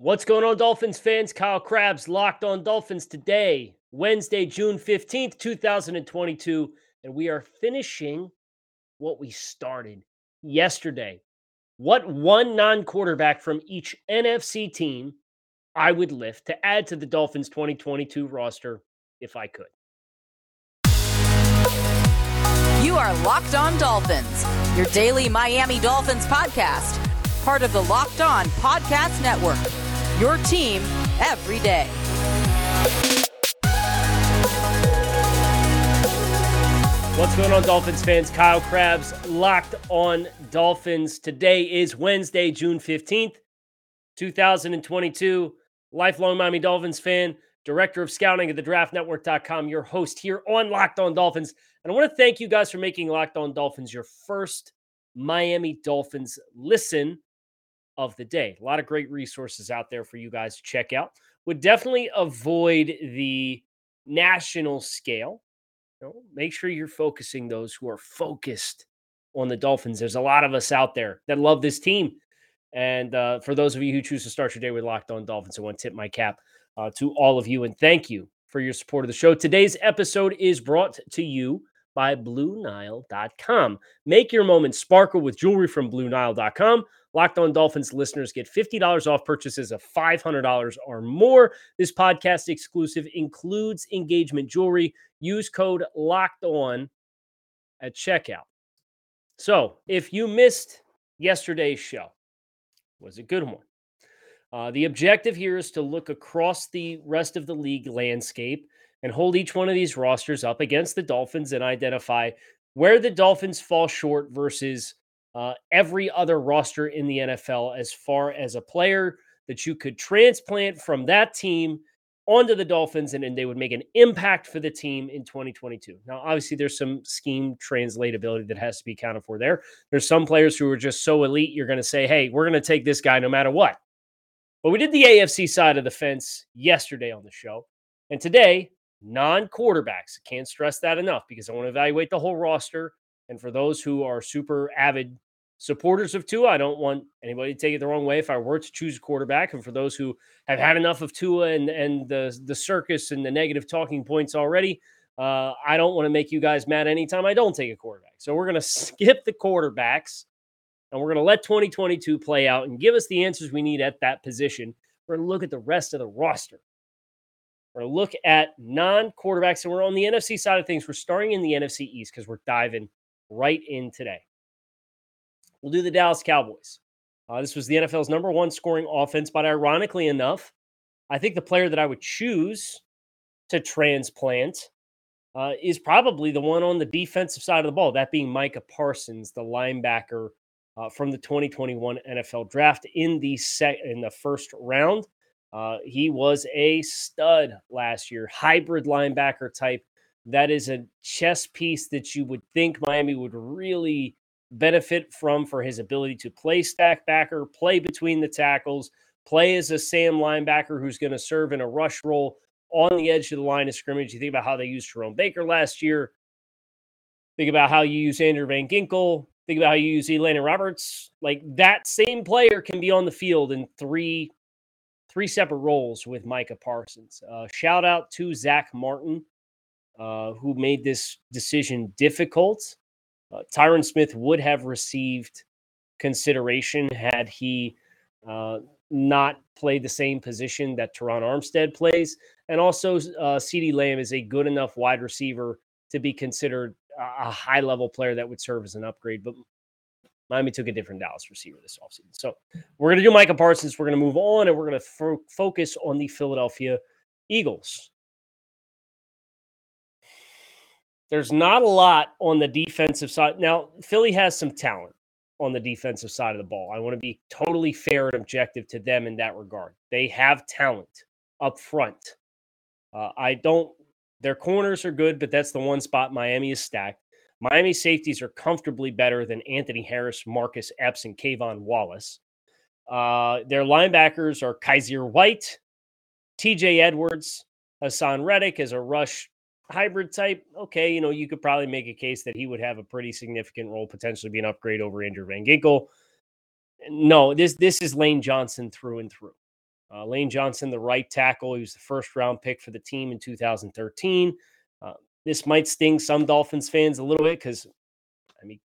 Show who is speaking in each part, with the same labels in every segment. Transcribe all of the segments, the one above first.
Speaker 1: What's going on, Dolphins fans? Kyle Crabbs, locked on Dolphins today, Wednesday, June 15th, 2022. And we are finishing what we started yesterday. What one non quarterback from each NFC team I would lift to add to the Dolphins 2022 roster if I could.
Speaker 2: You are Locked On Dolphins, your daily Miami Dolphins podcast, part of the Locked On Podcast Network. Your team every day.
Speaker 1: What's going on, Dolphins fans? Kyle Crabbs, locked on Dolphins. Today is Wednesday, June 15th, 2022. Lifelong Miami Dolphins fan, director of scouting at the draftnetwork.com, your host here on Locked On Dolphins. And I want to thank you guys for making Locked On Dolphins your first Miami Dolphins listen of the day. A lot of great resources out there for you guys to check out. Would definitely avoid the national scale. You know, make sure you're focusing those who are focused on the Dolphins. There's a lot of us out there that love this team. And uh, for those of you who choose to start your day with Locked On Dolphins, I want to tip my cap uh, to all of you and thank you for your support of the show. Today's episode is brought to you by BlueNile.com. Make your moment sparkle with jewelry from BlueNile.com. Locked on Dolphins listeners get $50 off purchases of $500 or more. This podcast exclusive includes engagement jewelry. Use code locked on at checkout. So if you missed yesterday's show, was a good one. Uh, the objective here is to look across the rest of the league landscape and hold each one of these rosters up against the Dolphins and identify where the Dolphins fall short versus uh, every other roster in the NFL as far as a player that you could transplant from that team onto the Dolphins and, and they would make an impact for the team in 2022. Now, obviously, there's some scheme translatability that has to be accounted for there. There's some players who are just so elite, you're going to say, hey, we're going to take this guy no matter what. But we did the AFC side of the fence yesterday on the show. And today, non quarterbacks. Can't stress that enough because I want to evaluate the whole roster. And for those who are super avid supporters of Tua. I don't want anybody to take it the wrong way if I were to choose a quarterback. And for those who have had enough of Tua and, and the, the circus and the negative talking points already, uh, I don't want to make you guys mad anytime I don't take a quarterback. So we're going to skip the quarterbacks and we're going to let 2022 play out and give us the answers we need at that position. We're going to look at the rest of the roster. We're going to look at non quarterbacks. And we're on the NFC side of things. We're starting in the NFC East because we're diving right in today. We'll do the Dallas Cowboys. Uh, this was the NFL's number one scoring offense, but ironically enough, I think the player that I would choose to transplant uh, is probably the one on the defensive side of the ball, that being Micah Parsons, the linebacker uh, from the 2021 NFL Draft in the set in the first round. Uh, he was a stud last year, hybrid linebacker type. That is a chess piece that you would think Miami would really benefit from for his ability to play stack backer, play between the tackles, play as a Sam linebacker who's going to serve in a rush role on the edge of the line of scrimmage. You think about how they used Jerome Baker last year. Think about how you use Andrew Van Ginkel. Think about how you use Elandon Roberts. Like that same player can be on the field in three three separate roles with Micah Parsons. Uh, shout out to Zack Martin, uh, who made this decision difficult uh, Tyron Smith would have received consideration had he uh, not played the same position that Terron Armstead plays. And also, uh, CeeDee Lamb is a good enough wide receiver to be considered a high level player that would serve as an upgrade. But Miami took a different Dallas receiver this offseason. So we're going to do Micah Parsons. We're going to move on and we're going to fo- focus on the Philadelphia Eagles. There's not a lot on the defensive side. Now, Philly has some talent on the defensive side of the ball. I want to be totally fair and objective to them in that regard. They have talent up front. Uh, I don't, their corners are good, but that's the one spot Miami is stacked. Miami safeties are comfortably better than Anthony Harris, Marcus Epps, and K'Von Wallace. Uh, their linebackers are Kyzir White, TJ Edwards, Haason Reddick as a rush hybrid type, okay, you know, you could probably make a case that he would have a pretty significant role, potentially be an upgrade over Andrew Van Ginkel. No, this this is Lane Johnson through and through. Uh, Lane Johnson, the right tackle, he was the first round pick for the team in 2013. This might sting some Dolphins fans a little bit because, I mean,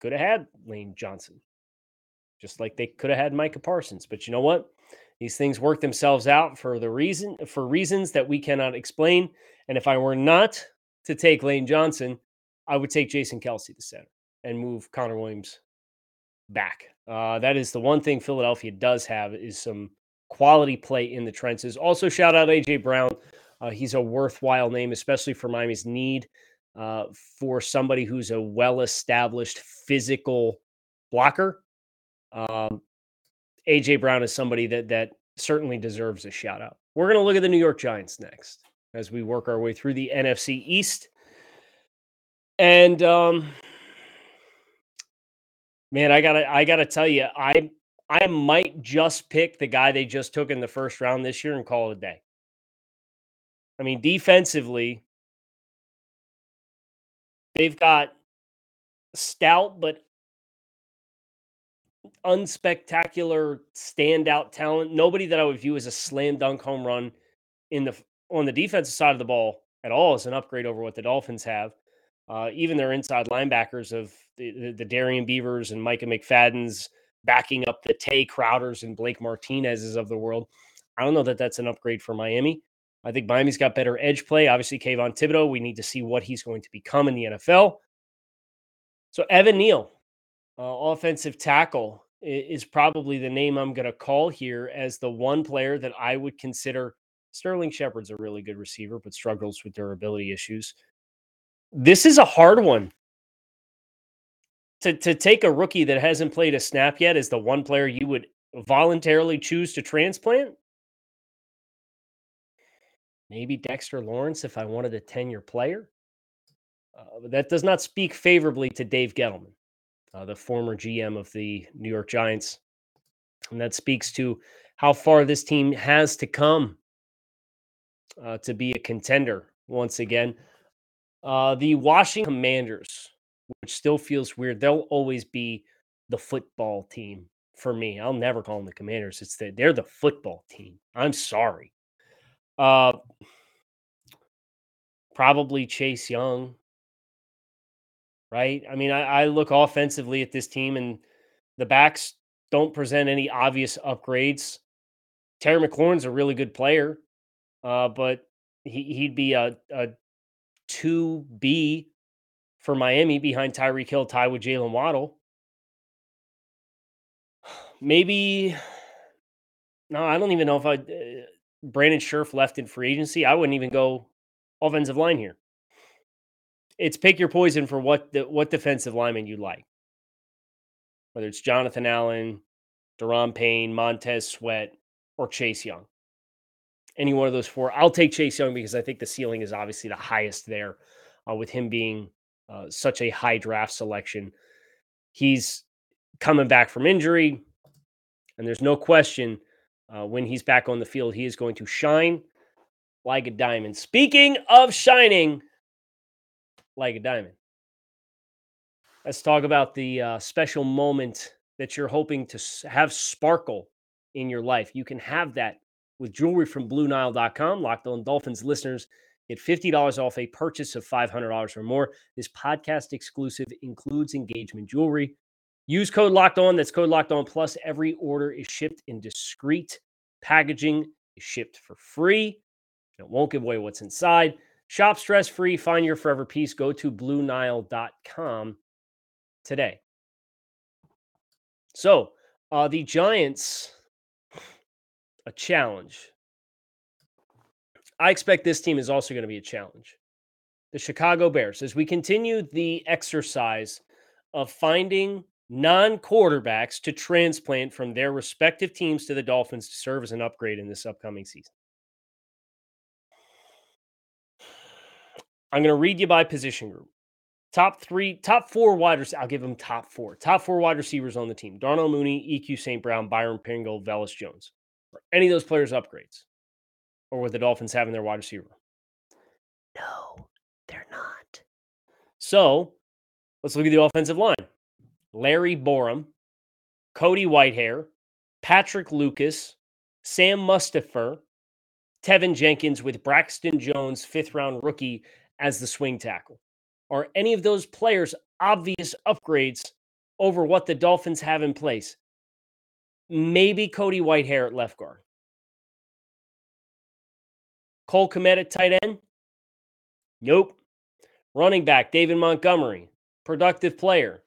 Speaker 1: could have had Lane Johnson, just like they could have had Micah Parsons. But you know what? These things work themselves out for the reason for reasons that we cannot explain. And if I were not to take Lane Johnson, I would take Jason Kelce to center and move Connor Williams back. Uh, that is the one thing Philadelphia does have is some quality play in the trenches. Also, shout out AJ Brown. Uh, he's a worthwhile name, especially for Miami's need uh, for somebody who's a well-established physical blocker. Um, AJ Brown is somebody that that certainly deserves a shout out. We're going to look at the New York Giants next as we work our way through the NFC East. And um, man, I gotta I gotta tell you, I I might just pick the guy they just took in the first round this year and call it a day. I mean, defensively, they've got stout but unspectacular standout talent. Nobody that I would view as a slam dunk home run in the on the defensive side of the ball at all is an upgrade over what the Dolphins have. Uh, even their inside linebackers of the, the, the Darrian Beavers and Micah McFadden's backing up the Tae Crowders and Blake Martinez's of the world. I don't know that that's an upgrade for Miami. I think Miami's got better edge play. Obviously, Kayvon Thibodeaux, we need to see what he's going to become in the NFL. So, Evan Neal, uh, offensive tackle, is probably the name I'm going to call here as the one player that I would consider. Sterling Shepard's a really good receiver, but struggles with durability issues. This is a hard one. To, to take a rookie that hasn't played a snap yet as the one player you would voluntarily choose to transplant? Maybe Dexter Lawrence if I wanted a 10 year player. Uh, that does not speak favorably to Dave Gettleman uh, the former GM of the New York Giants. And that speaks to how far this team has to come uh, to be a contender once again. Uh, the Washington Commanders, which still feels weird, they'll always be the football team for me. I'll never call them the Commanders. It's the, they're the football team. I'm sorry. Uh, probably Chase Young right? I mean, I, I look offensively at this team, and the backs don't present any obvious upgrades. Terry McLaurin's a really good player, uh, but he, he'd be a, a 2B for Miami behind Tyreek Hill, tie with Jaylen Waddle. Maybe, no, I don't even know if I. Brandon Scherff left in free agency. I wouldn't even go offensive line here it's pick your poison for what the, what defensive lineman you like. Whether it's Jonathan Allen, Da'Ron Payne, Montez Sweat, or Chase Young. Any one of those four. I'll take Chase Young because I think the ceiling is obviously the highest there uh, with him being uh, such a high draft selection. He's coming back from injury, and there's no question uh, when he's back on the field, he is going to shine like a diamond. Speaking of shining, like a diamond. Let's talk about the uh, special moment that you're hoping to have sparkle in your life. You can have that with jewelry from BlueNile.com. Locked on Dolphins listeners get $50 off a purchase of $500 or more. This podcast exclusive includes engagement jewelry. Use code Locked On. That's code Locked On. Plus, every order is shipped in discreet packaging. Is shipped for free. It won't give away what's inside. Shop stress free, find your forever peace. Go to BlueNile.com today. So, uh, the Giants, a challenge. I expect this team is also going to be a challenge. The Chicago Bears, as we continue the exercise of finding non quarterbacks to transplant from their respective teams to the Dolphins to serve as an upgrade in this upcoming season. I'm going to read you by position group. Top three, top four wide receivers. I'll give them top four. Top four wide receivers on the team: Darnell Mooney, EQ St. Brown, Byron Pringle, Velus Jones. Are any of those players upgrades, or would the Dolphins have in their wide receiver? No, they're not. So let's look at the offensive line: Larry Borom, Cody Whitehair, Patrick Lucas, Sam Mustipher, Teven Jenkins with Braxton Jones, fifth round rookie, as the swing tackle. Are any of those players obvious upgrades over what the Dolphins have in place? Maybe Cody Whitehair at left guard. Cole Kmet at tight end? Nope. Running back, David Montgomery, productive player.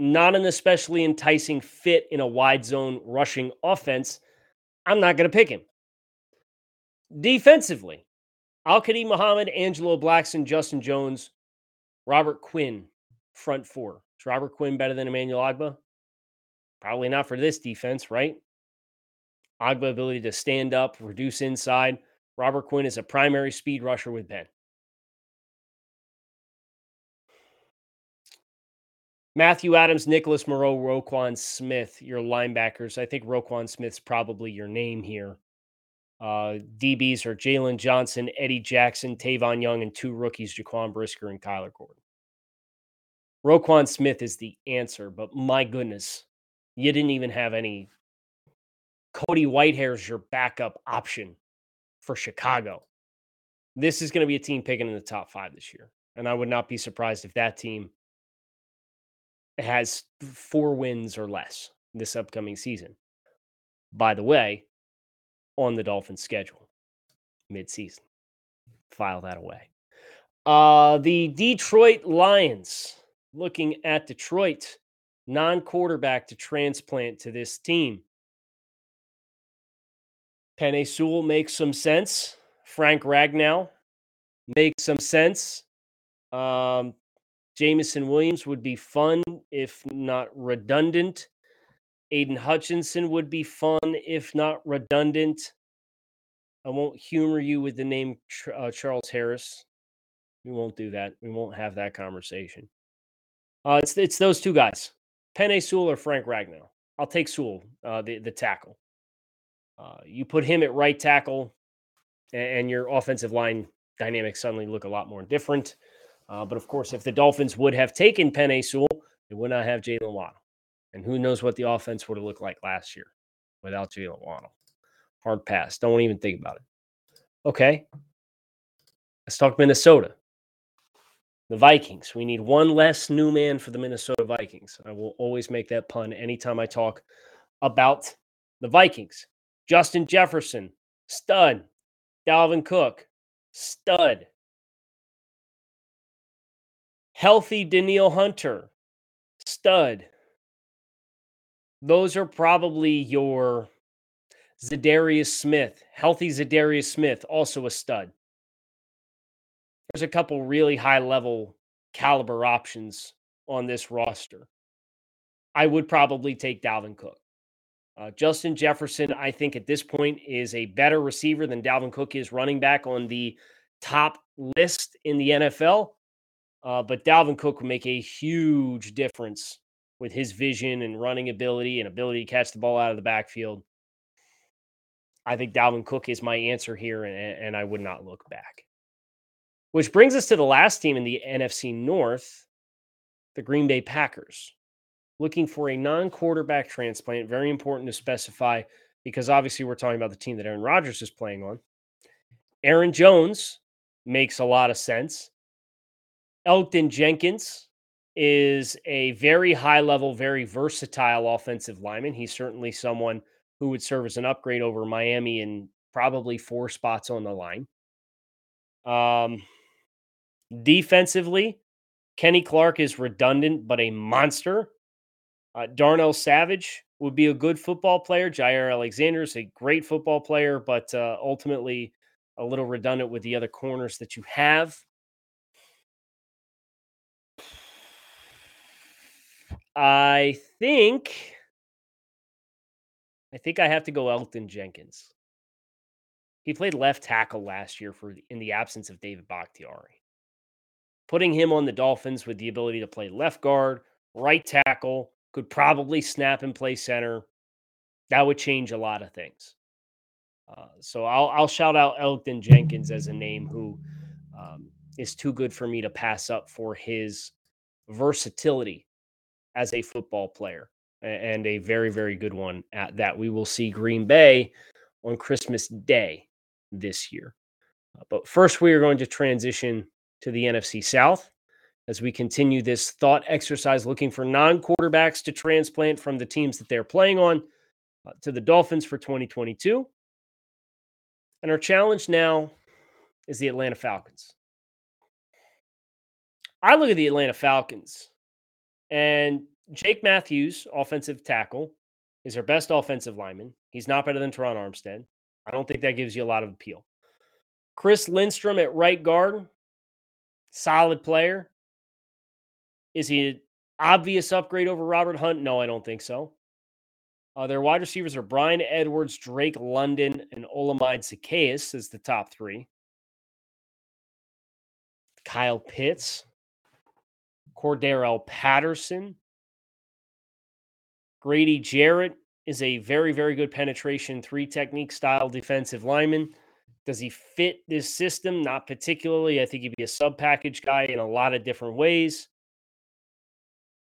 Speaker 1: Not an especially enticing fit in a wide zone rushing offense. I'm not going to pick him. Defensively, Al Muhammad, Angelo Blackson, Justin Jones, Robert Quinn, front four. Is Robert Quinn better than Emmanuel Ogbah? Probably not for this defense, right? Ogbah ability to stand up, reduce inside. Robert Quinn is a primary speed rusher with Ben. Matthew Adams, Nicholas Morrow, Roquan Smith, your linebackers. I think Roquan Smith's probably your name here. Uh, DBs are Jaylon Johnson, Eddie Jackson, Tavon Young, and two rookies, Jaquan Brisker and Kyler Gordon. Roquan Smith is the answer, but my goodness, you didn't even have any. Cody Whitehair's your backup option for Chicago. This is going to be a team picking in the top five this year. And I would not be surprised if that team has four wins or less this upcoming season. By the way, on the Dolphins schedule midseason. File that away. Uh, the Detroit Lions looking at Detroit, non quarterback to transplant to this team. Penei Sewell makes some sense. Frank Ragnow makes some sense. Um, Jameson Williams would be fun if not redundant. Aidan Hutchinson would be fun if not redundant. I won't humor you with the name uh, Charles Harris. We won't do that. We won't have that conversation. Uh, it's it's those two guys, Penei Sewell or Frank Ragnow. I'll take Sewell, uh, the the tackle. Uh, you put him at right tackle, and, and, your offensive line dynamics suddenly look a lot more different. Uh, but of course, if the Dolphins would have taken Penei Sewell, they would not have Jaylen Waddle. And who knows what the offense would have looked like last year without Jaylen Waddle. Hard pass. Don't even think about it. Okay. Let's talk Minnesota. The Vikings. We need one less new man for the Minnesota Vikings. I will always make that pun anytime I talk about the Vikings. Justin Jefferson, stud. Dalvin Cook, stud. Healthy Danielle Hunter, stud. Those are probably your Za'Darius Smith, healthy Za'Darius Smith, also a stud. There's a couple really high level caliber options on this roster. I would probably take Dalvin Cook. Uh, Justin Jefferson, I think at this point, is a better receiver than Dalvin Cook is running back on the top list in the NFL. Uh, but Dalvin Cook will make a huge difference with his vision and running ability and ability to catch the ball out of the backfield. I think Dalvin Cook is my answer here, and, and I would not look back. Which brings us to the last team in the NFC North, the Green Bay Packers. Looking for a non quarterback transplant. Very important to specify because obviously we're talking about the team that Aaron Rodgers is playing on. Aaron Jones makes a lot of sense. Elgton Jenkins is a very high level, very versatile offensive lineman. He's certainly someone who would serve as an upgrade over Miami in probably four spots on the line. Um, defensively, Kenny Clark is redundant, but a monster. Uh, Darnell Savage would be a good football player. Jaire Alexander is a great football player, but uh, ultimately a little redundant with the other corners that you have. I think I think I have to go Elgton Jenkins. He played left tackle last year for in the absence of David Bakhtiari. Putting him on the Dolphins with the ability to play left guard, right tackle, could probably snap and play center. That would change a lot of things. Uh, so I'll I'll shout out Elgton Jenkins as a name who um, is too good for me to pass up for his versatility as a football player and a very, very good one at that. We will see Green Bay on Christmas Day this year. Uh, but first, we are going to transition to the NFC South as we continue this thought exercise looking for non quarterbacks to transplant from the teams that they're playing on uh, to the Dolphins for 2022. And our challenge now is the Atlanta Falcons. I look at the Atlanta Falcons and Jake Matthews, offensive tackle, is their best offensive lineman. He's not better than Terron Armstead. I don't think that gives you a lot of appeal. Chris Lindstrom at right guard, solid player. Is he an obvious upgrade over Robert Hunt? No, I don't think so. Uh, their wide receivers are Bryan Edwards, Drake London, and Olamide Zaccheaus as the top three. Kyle Pitts, Cordarrelle Patterson, Grady Jarrett is a very, very good penetration, three technique style defensive lineman. Does he fit this system? Not particularly. I think he'd be a sub package guy in a lot of different ways.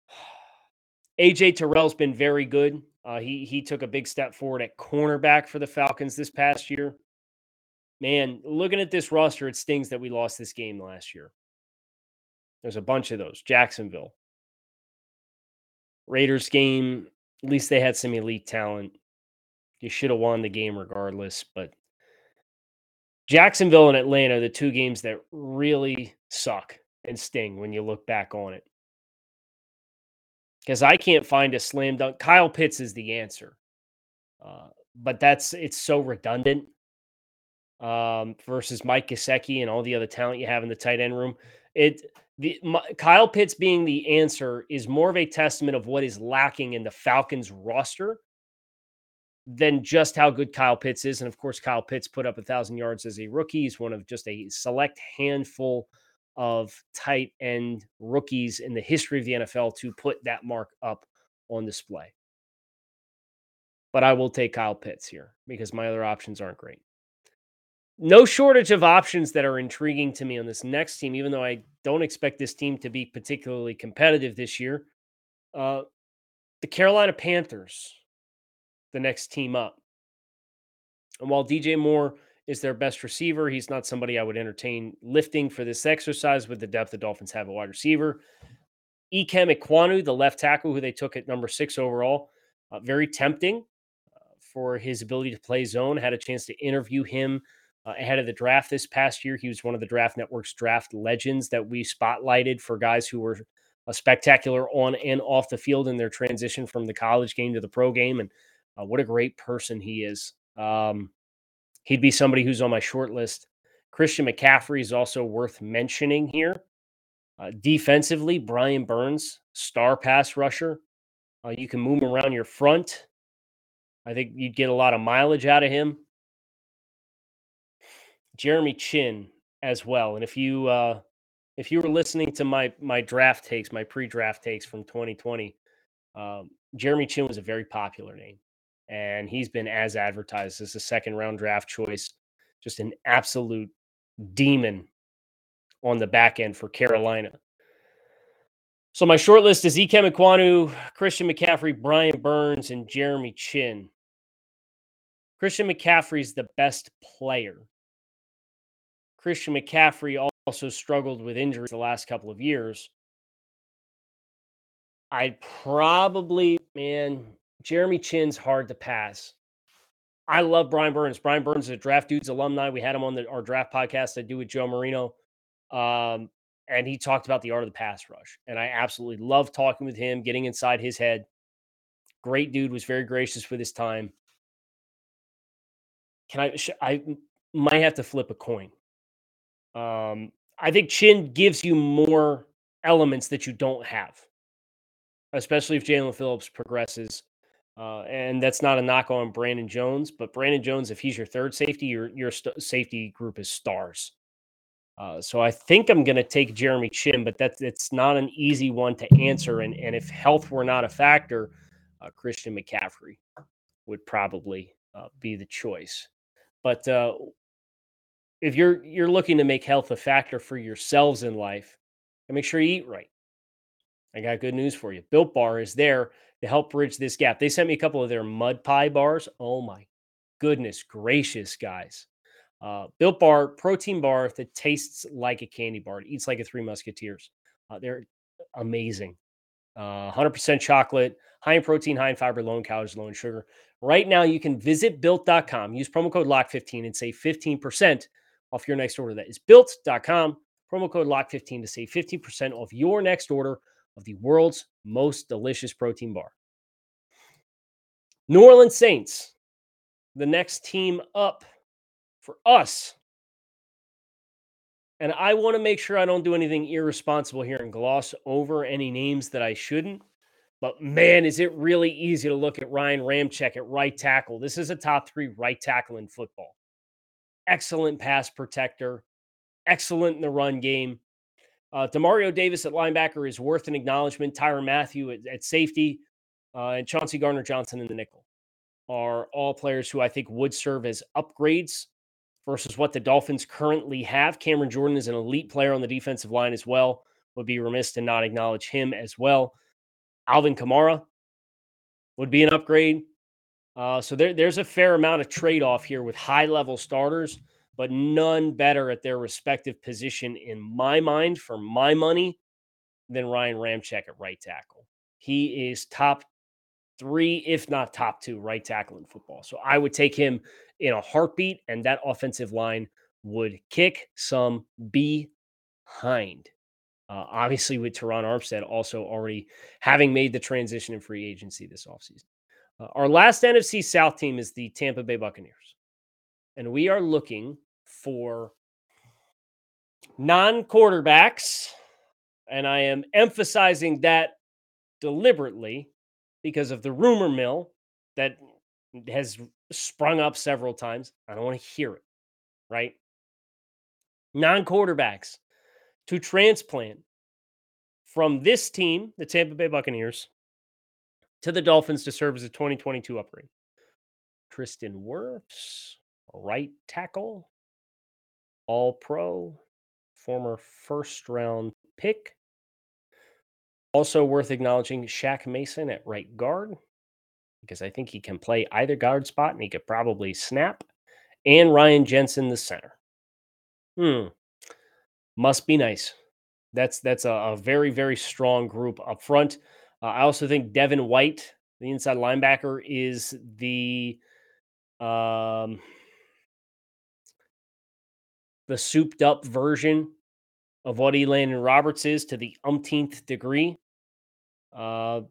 Speaker 1: AJ Terrell's been very good. Uh, he he took a big step forward at cornerback for the Falcons this past year. Man, looking at this roster, it stings that we lost this game last year. There's a bunch of those. Jacksonville, Raiders game. At least they had some elite talent. You should have won the game regardless, but Jacksonville and Atlanta the two games that really suck and sting when you look back on it because I can't find a slam dunk. Kyle Pitts is the answer, uh, but that's it's so redundant um, versus Mike Gesicki and all the other talent you have in the tight end room. It the my, Kyle Pitts being the answer is more of a testament of what is lacking in the Falcons roster than just how good Kyle Pitts is. And of course, Kyle Pitts put up a thousand yards as a rookie. He's one of just a select handful of tight end rookies in the history of the NFL to put that mark up on display. But I will take Kyle Pitts here because my other options aren't great. No shortage of options that are intriguing to me on this next team, even though I don't expect this team to be particularly competitive this year. Uh, the Carolina Panthers, the next team up. And while DJ Moore is their best receiver. He's not somebody I would entertain lifting for this exercise with the depth the Dolphins have a wide receiver. Ikem Ekwonu, the left tackle who they took at number six overall, uh, very tempting uh, for his ability to play zone. Had a chance to interview him uh, ahead of the draft this past year. He was one of the Draft Network's draft legends that we spotlighted for guys who were a spectacular on and off the field in their transition from the college game to the pro game. And uh, what a great person he is. Um, He'd be somebody who's on my short list. Christian McCaffrey is also worth mentioning here. Uh, defensively, Brian Burns, star pass rusher. Uh, you can move him around your front. I think you'd get a lot of mileage out of him. Jeremy Chinn as well. And if you uh, if you were listening to my my draft takes, my pre-draft takes from 2020, um, Jeremy Chinn was a very popular name and he's been as advertised as a second round draft choice. Just an absolute demon on the back end for Carolina. So my short list is Ikem Ekwonu, Christian McCaffrey, Brian Burns, and Jeremy Chinn. Christian McCaffrey is the best player. Christian McCaffrey also struggled with injuries the last couple of years. I'd probably, man, Jeremy Chinn's hard to pass. I love Brian Burns. Brian Burns is a Draft Dudes alumni. We had him on the, our draft podcast I do with Joe Marino. Um, and he talked about the art of the pass rush. And I absolutely love talking with him, getting inside his head. Great dude, was very gracious with his time. Can I? I might have to flip a coin. Um, I think Chinn gives you more elements that you don't have, especially if Jaelan Phillips progresses uh, and that's not a knock on Brandon Jones, but Brandon Jones, if he's your third safety, your your st- safety group is stars. Uh, so I think I'm going to take Jeremy Chinn, but that's it's not an easy one to answer. And and if health were not a factor, uh, Christian McCaffrey would probably uh, be the choice. But uh, if you're you're looking to make health a factor for yourselves in life, and make sure you eat right. I got good news for you. Built Bar is there to help bridge this gap. They sent me a couple of their mud pie bars. Oh my goodness gracious, guys. Uh, Built Bar, protein bar that tastes like a candy bar. It eats like a Three Musketeers. Uh, they're amazing. Uh, 100% chocolate, high in protein, high in fiber, low in calories, low in sugar. Right now, you can visit built.com, use promo code LOCK15 and save 15% off your next order. That is built.com, promo code LOCK15 to save 15% off your next order of the world's most delicious protein bar. New Orleans Saints, the next team up for us. And I want to make sure I don't do anything irresponsible here and gloss over any names that I shouldn't. But man, is it really easy to look at Ryan Ramczyk at right tackle. This is a top three right tackle in football. Excellent pass protector, excellent in the run game. Uh, Demario Davis at linebacker is worth an acknowledgement. Tyrann Mathieu at, at safety, uh, and Chauncey Gardner-Johnson in the nickel are all players who I think would serve as upgrades versus what the Dolphins currently have. Cameron Jordan is an elite player on the defensive line as well. Would be remiss to not acknowledge him as well. Alvin Kamara would be an upgrade. Uh, so there, there's a fair amount of trade off here with high level starters, but none better at their respective position in my mind for my money than Ryan Ramczyk at right tackle. He is top three, if not top two, right tackle in football. So I would take him in a heartbeat, and that offensive line would kick some behind. Uh, obviously, with Terron Armstead also already having made the transition in free agency this offseason. Uh, our last NFC South team is the Tampa Bay Buccaneers. And we are looking for non quarterbacks. And I am emphasizing that deliberately because of the rumor mill that has sprung up several times. I don't want to hear it, right? Non quarterbacks to transplant from this team, the Tampa Bay Buccaneers, to the Dolphins to serve as a 2022 upgrade. Tristan Wirfs, right tackle, all pro, former first round pick. Also worth acknowledging Shaq Mason at right guard, because I think he can play either guard spot and he could probably snap. And Ryan Jensen, the center. Hmm. Must be nice. That's that's a, a very, very strong group up front. Uh, I also think Devin White, the inside linebacker, is the um, the souped up version of what Elandon Roberts is to the umpteenth degree. Uh,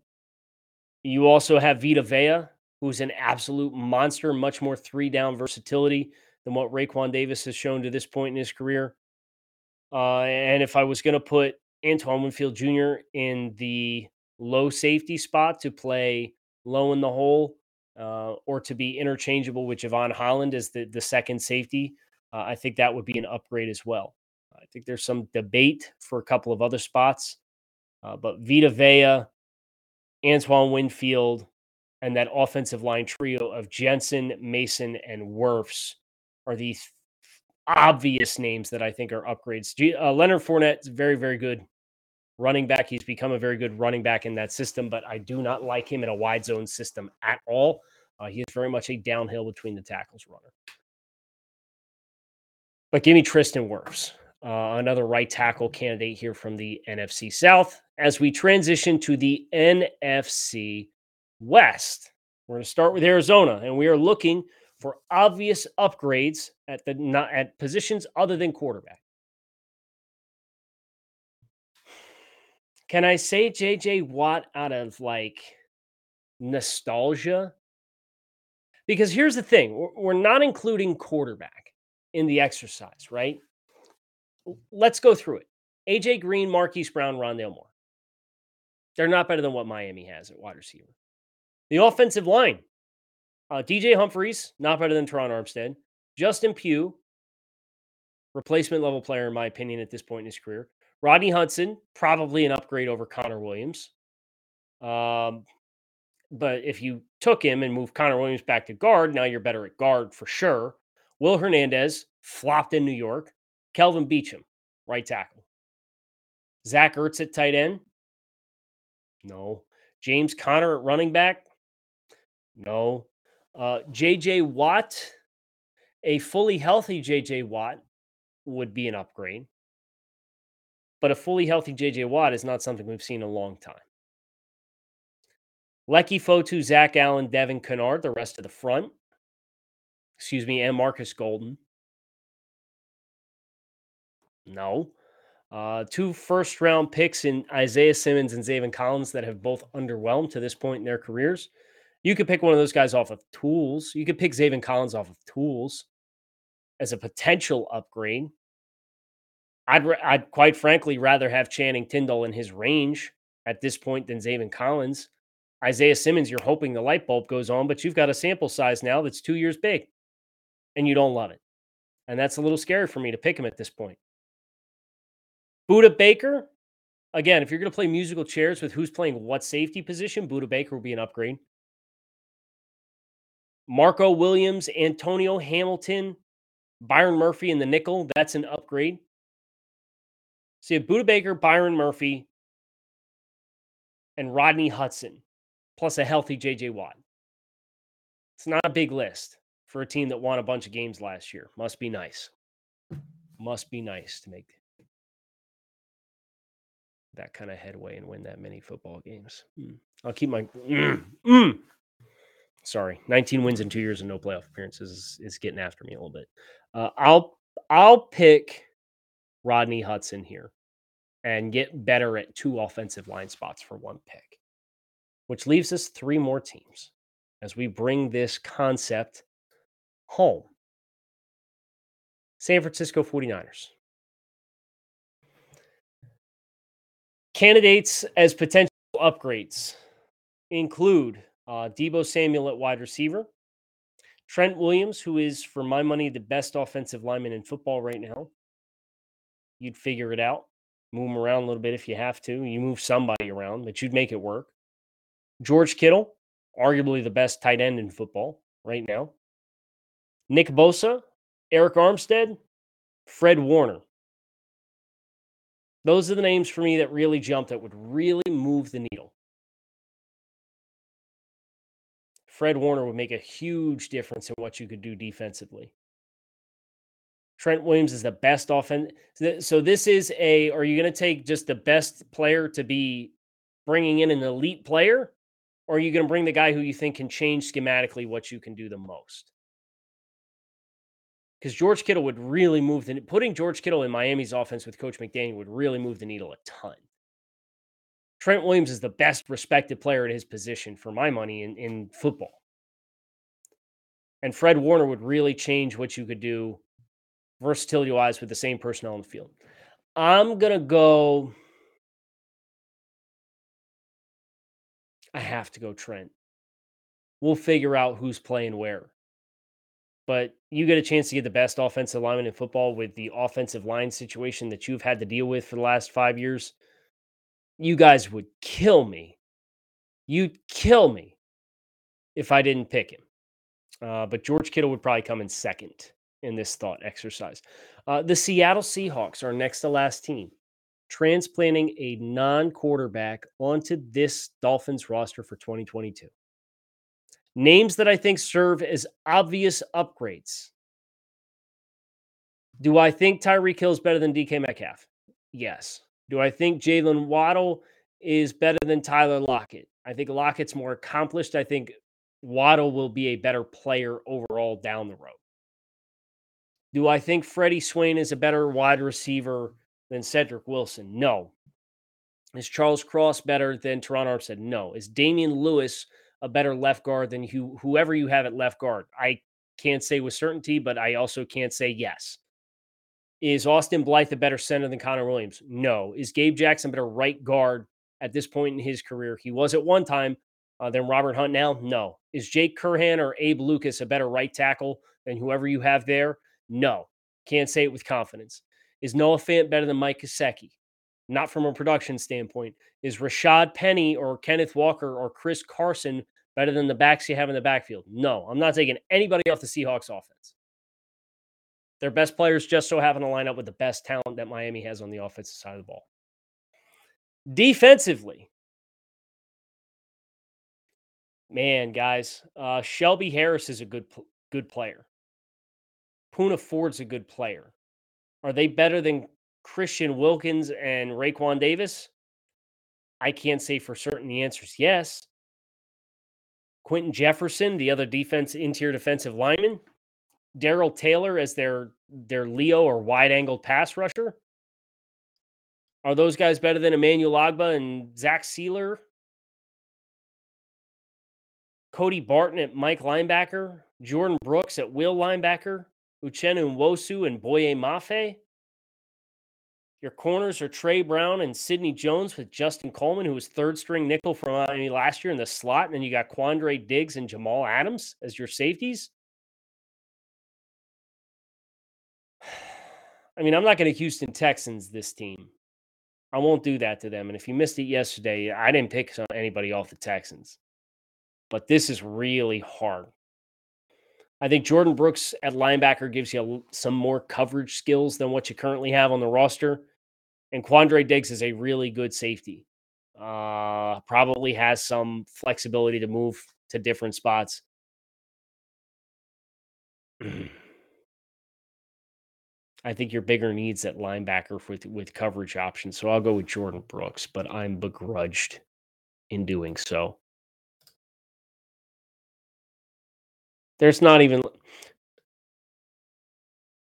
Speaker 1: you also have Vita Vea, who's an absolute monster, much more three down versatility than what Raekwon Davis has shown to this point in his career. Uh, and if I was going to put Antoine Winfield Jr. in the low safety spot to play low in the hole uh, or to be interchangeable with Jevon Holland as the, the second safety, uh, I think that would be an upgrade as well. I think there's some debate for a couple of other spots, uh, but Vita Vea, Antoine Winfield, and that offensive line trio of Jensen, Mason, and Wirfs are these obvious names that I think are upgrades. G- uh, Leonard is very, very good running back. He's become a very good running back in that system, but I do not like him in a wide zone system at all. Uh, he is very much a downhill between the tackles runner. But give me Tristan Wirfs, uh, another right tackle candidate here from the NFC South. As we transition to the NFC West, we're going to start with Arizona, and we are looking for obvious upgrades at the not at positions other than quarterback. Can I say JJ Watt out of like nostalgia? Because here's the thing we're not including quarterback in the exercise, right? Let's go through it. AJ Green, Marquise Brown, Rondale Moore. They're not better than what Miami has at wide receiver. The offensive line, uh, DJ Humphries, not better than Terron Armstead. Justin Pugh, replacement level player, in my opinion, at this point in his career. Rodney Hudson, probably an upgrade over Connor Williams. Um, but if you took him and moved Connor Williams back to guard, now you're better at guard for sure. Will Hernandez flopped in New York. Kelvin Beachum, right tackle. Zach Ertz at tight end. No. James Conner at running back. No. Uh, JJ Watt, a fully healthy JJ Watt would be an upgrade. But a fully healthy JJ Watt is not something we've seen in a long time. Leki Fotu, Zach Allen, Devon Kennard, the rest of the front. Excuse me, and Marcus Golden. No. Uh, two first round picks in Isaiah Simmons and Zaven Collins that have both underwhelmed to this point in their careers. You could pick one of those guys off of tools. You could pick Zaven Collins off of tools as a potential upgrade. I'd, I'd quite frankly rather have Channing Tindall in his range at this point than Zaven Collins. Isaiah Simmons, you're hoping the light bulb goes on, but you've got a sample size now that's two years big and you don't love it. And that's a little scary for me to pick him at this point. Budda Baker, again, if you're going to play musical chairs with who's playing what safety position, Budda Baker will be an upgrade. Marco Williams, Antonio Hamilton, Byron Murphy in the nickel, that's an upgrade. So you have Budda Baker, Byron Murphy, and Rodney Hudson, plus a healthy JJ Watt. It's not a big list for a team that won a bunch of games last year. Must be nice. Must be nice to make that kind of headway and win that many football games. Mm. I'll keep my mm, mm. sorry, 19 wins in two years and no playoff appearances is, is getting after me a little bit. Uh, I'll I'll pick Rodney Hudson here and get better at two offensive line spots for one pick, which leaves us three more teams as we bring this concept home. San Francisco 49ers. Candidates as potential upgrades include uh, Deebo Samuel at wide receiver, Trent Williams, who is, for my money, the best offensive lineman in football right now. You'd figure it out, move him around a little bit if you have to. You move somebody around, but you'd make it work. George Kittle, arguably the best tight end in football right now. Nick Bosa, Arik Armstead, Fred Warner. Those are the names for me that really jumped that would really move the needle. Fred Warner would make a huge difference in what you could do defensively. Trent Williams is the best offense. So this is a. Are you going to take just the best player to be bringing in an elite player, or are you going to bring the guy who you think can change schematically what you can do the most? because George Kittle would really move the putting George Kittle in Miami's offense with Coach McDaniel would really move the needle a ton. Trent Williams is the best respected player at his position for my money in, in football. And Fred Warner would really change what you could do versatility wise with the same personnel on the field. I'm going to go. I have to go Trent. We'll figure out who's playing where but you get a chance to get the best offensive lineman in football with the offensive line situation that you've had to deal with for the last five years. You guys would kill me. You'd kill me if I didn't pick him. Uh, but George Kittle would probably come in second in this thought exercise. Uh, the Seattle Seahawks are next to last team, transplanting a non quarterback onto this Dolphins roster for 2022. Names that I think serve as obvious upgrades. Do I think Tyreek Hill is better than DK Metcalf? Yes. Do I think Jaylen Waddle is better than Tyler Lockett? I think Lockett's more accomplished. I think Waddle will be a better player overall down the road. Do I think Freddie Swain is a better wide receiver than Cedric Wilson? No. Is Charles Cross better than Terron Armstead? No. Is Damien Lewis a better left guard than who, whoever you have at left guard. I can't say with certainty, but I also can't say yes. Is Austin Blythe a better center than Connor Williams? No. Is Gabe Jackson a better right guard at this point in his career? He was at one time uh, than Robert Hunt now? No. Is Jake Curhan or Abe Lucas a better right tackle than whoever you have there? No. Can't say it with confidence. Is Noah Fant better than Mike Gesicki? Not from a production standpoint. Is Rashaad Penny or Kenneth Walker or Chris Carson better than the backs you have in the backfield? No, I'm not taking anybody off the Seahawks offense. Their best players just so happen to line up with the best talent that Miami has on the offensive side of the ball. Defensively, Man, guys, uh, Shelby Harris is a good good player. Poona Ford's a good player. Are they better than Christian Wilkins and Raekwon Davis? I can't say for certain. The answer is yes. Quinton Jefferson, the other defense interior defensive lineman, Darrell Taylor as their their Leo or wide angled pass rusher. Are those guys better than Emmanuel Ogbah and Zach Sieler? Cody Barton at Mike linebacker, Jordyn Brooks at Will linebacker, Uchenna Nwosu and Boye Mafe. Your corners are Tre Brown and Sidney Jones with Justin Coleman, who was third string nickel from uh, Miami last year in the slot. And then you got Quandre Diggs and Jamal Adams as your safeties. I mean, I'm not going to Houston Texans this team. I won't do that to them. And if you missed it yesterday, I didn't pick anybody off the Texans. But this is really hard. I think Jordyn Brooks at linebacker gives you some more coverage skills than what you currently have on the roster. And Quandre Diggs is a really good safety. Uh, probably has some flexibility to move to different spots. I think your bigger needs at linebacker with with coverage options. So I'll go with Jordyn Brooks, but I'm begrudged in doing so. There's not even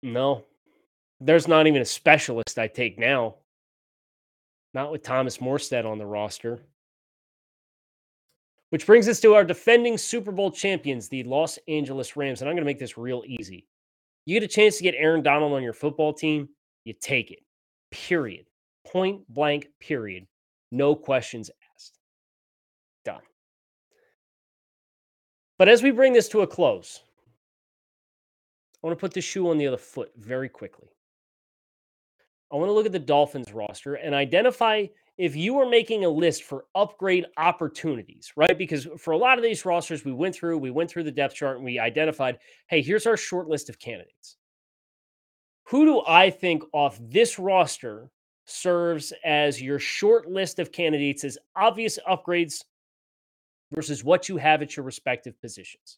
Speaker 1: No. There's not even a specialist I take now. Not with Thomas Morstead on the roster. Which brings us to our defending Super Bowl champions, the Los Angeles Rams. And I'm going to make this real easy. You get a chance to get Aaron Donald on your football team, you take it. Period. Point blank, period. No questions But as we bring this to a close, I want to put the shoe on the other foot very quickly. I want to look at the Dolphins roster and identify if you are making a list for upgrade opportunities, right? Because for a lot of these rosters we went through, we went through the depth chart and we identified, hey, here's our short list of candidates. Who do I think off this roster serves as your short list of candidates as obvious upgrades versus what you have at your respective positions?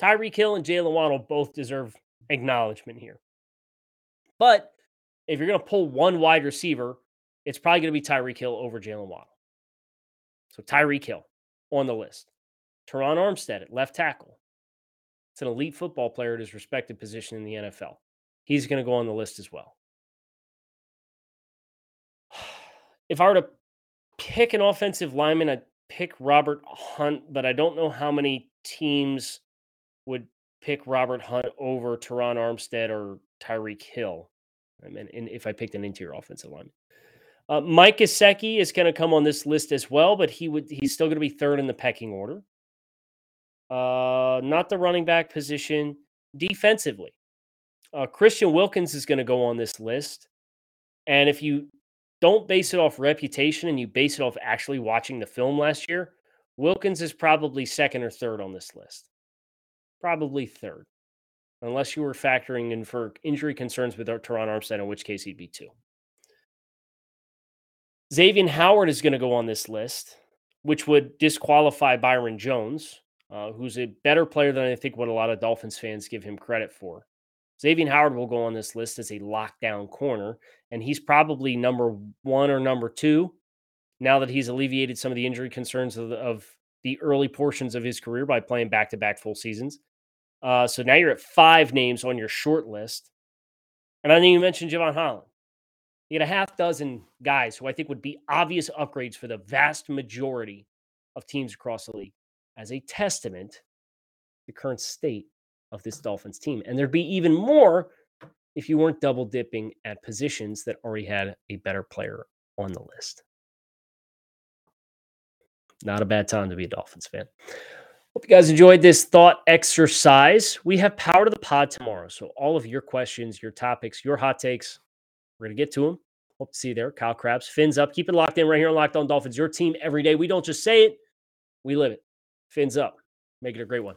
Speaker 1: Tyreek Hill and Jaylen Waddle both deserve acknowledgement here. But if you're going to pull one wide receiver, it's probably going to be Tyreek Hill over Jaylen Waddle. So Tyreek Hill on the list. Terron Armstead at left tackle. It's an elite football player at his respective position in the NFL. He's going to go on the list as well. If I were to pick an offensive lineman, I'd pick Robert Hunt, but I don't know how many teams would pick Robert Hunt over Terron Armstead or Tyreek Hill. I mean, and if I picked an interior offensive lineman. Uh, Mike Gesicki is going to come on this list as well, but he would he's still going to be third in the pecking order. Uh, not the running back position. Defensively, uh, Christian Wilkins is going to go on this list, and if you don't base it off reputation and you base it off actually watching the film last year, Wilkins is probably second or third on this list. Probably third, unless you were factoring in for injury concerns with Terron Armstead, in which case he'd be two. Xavier Howard is going to go on this list, which would disqualify Byron Jones, uh, who's a better player than I think what a lot of Dolphins fans give him credit for. Xavier Howard will go on this list as a lockdown corner, and he's probably number one or number two now that he's alleviated some of the injury concerns of the, of the early portions of his career by playing back to back full seasons. Uh, so now you're at five names on your short list. And I think you mentioned Jevon Holland. You get a half dozen guys who I think would be obvious upgrades for the vast majority of teams across the league as a testament to the current state of this Dolphins team. And there'd be even more if you weren't double dipping at positions that already had a better player on the list. Not a bad time to be a Dolphins fan. Hope you guys enjoyed this thought exercise. We have Power to the Pod tomorrow. So, all of your questions, your topics, your hot takes, we're going to get to them. Hope to see you there. Kyle Crabbs, fins up. Keep it locked in right here on Locked On Dolphins. Your team every day. We don't just say it, we live it. Fins up. Make it a great one.